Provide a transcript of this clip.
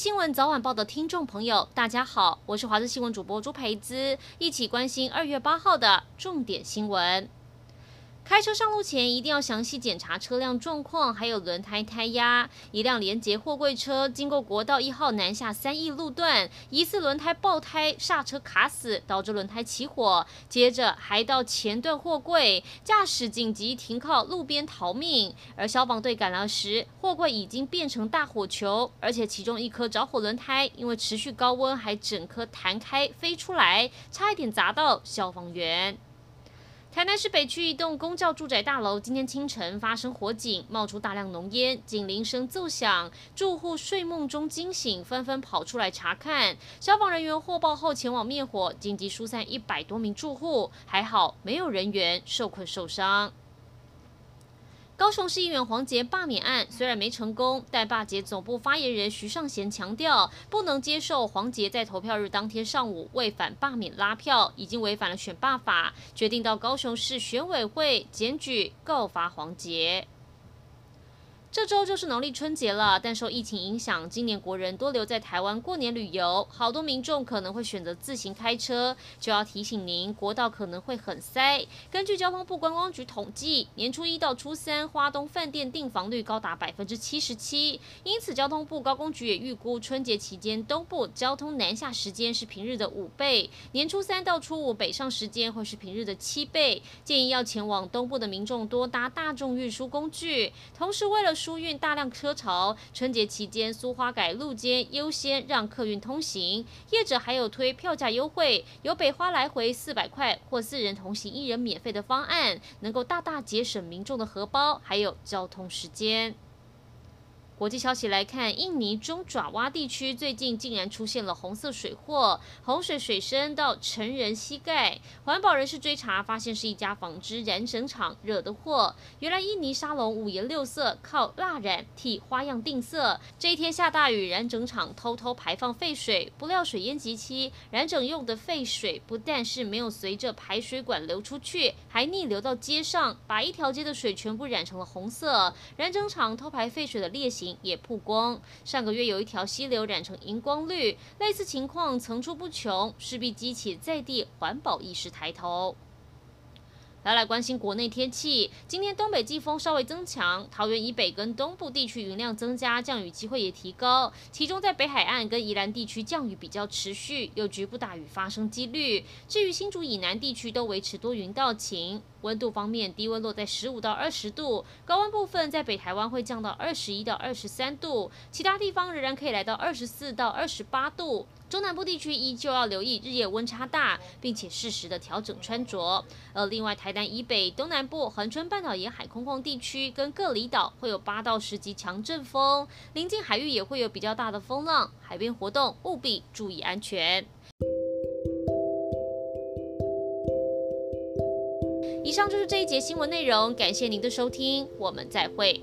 新闻早晚报的听众朋友，大家好，我是华视新闻主播朱培姿，一起关心二月八号的重点新闻。开车上路前一定要详细检查车辆状况，还有轮胎胎压。一辆连接货柜车经过国道一号南下三义路段，疑似轮胎爆胎，刹车卡死，导致轮胎起火。接着还到前段货柜，驾驶紧急停靠路边逃命。而消防队赶来时，货柜已经变成大火球，而且其中一颗着火轮胎因为持续高温，还整颗弹开飞出来，差一点砸到消防员。台南市北区一栋公教住宅大楼今天清晨发生火警，冒出大量浓烟，警铃声奏响，住户睡梦中惊醒，纷纷跑出来查看。消防人员获报后前往灭火，紧急疏散一百多名住户，还好没有人员受困受伤。高雄市议员黄杰罢免案虽然没成功，但罢捷总部发言人徐尚贤强调，不能接受黄杰在投票日当天上午为反罢免拉票，已经违反了选罢法，决定到高雄市选委会检举告发黄杰。这周就是农历春节了，但受疫情影响，今年国人多留在台湾过年旅游，好多民众可能会选择自行开车，就要提醒您，国道可能会很塞。根据交通部观光局统计，年初一到初三，花东饭店订房率高达百分之七十七，因此交通部高工局也预估，春节期间东部交通南下时间是平日的五倍，年初三到初五北上时间会是平日的七倍，建议要前往东部的民众多搭大众运输工具，同时为了疏运大量车潮，春节期间苏花改路肩优先让客运通行，业者还有推票价优惠，由北花来回四百块或四人同行一人免费的方案，能够大大节省民众的荷包，还有交通时间。国际消息来看，印尼中爪哇地区最近竟然出现了红色水货，洪水水深到成人膝盖。环保人士追查发现是一家纺织染整厂惹的祸。原来印尼沙龙五颜六色，靠蜡染替花样定色。这一天下大雨，染整厂偷偷排放废水，不料水淹及其，染整用的废水不但是没有随着排水管流出去，还逆流到街上，把一条街的水全部染成了红色。染整厂偷排废水的劣行。也曝光，上个月有一条溪流染成荧光绿，类似情况层出不穷，势必激起在地环保意识抬头。来来关心国内天气，今天东北季风稍微增强，桃园以北跟东部地区云量增加，降雨机会也提高。其中在北海岸跟宜兰地区降雨比较持续，有局部大雨发生几率。至于新竹以南地区都维持多云到晴。温度方面，低温落在十五到二十度，高温部分在北台湾会降到二十一到二十三度，其他地方仍然可以来到二十四到二十八度。中南部地区依旧要留意日夜温差大，并且适时的调整穿着。而另外，台南以北、东南部、恒春半岛沿海空旷地区跟各离岛会有八到十级强阵风，临近海域也会有比较大的风浪，海边活动务必注意安全。以上就是这一节新闻内容，感谢您的收听，我们再会。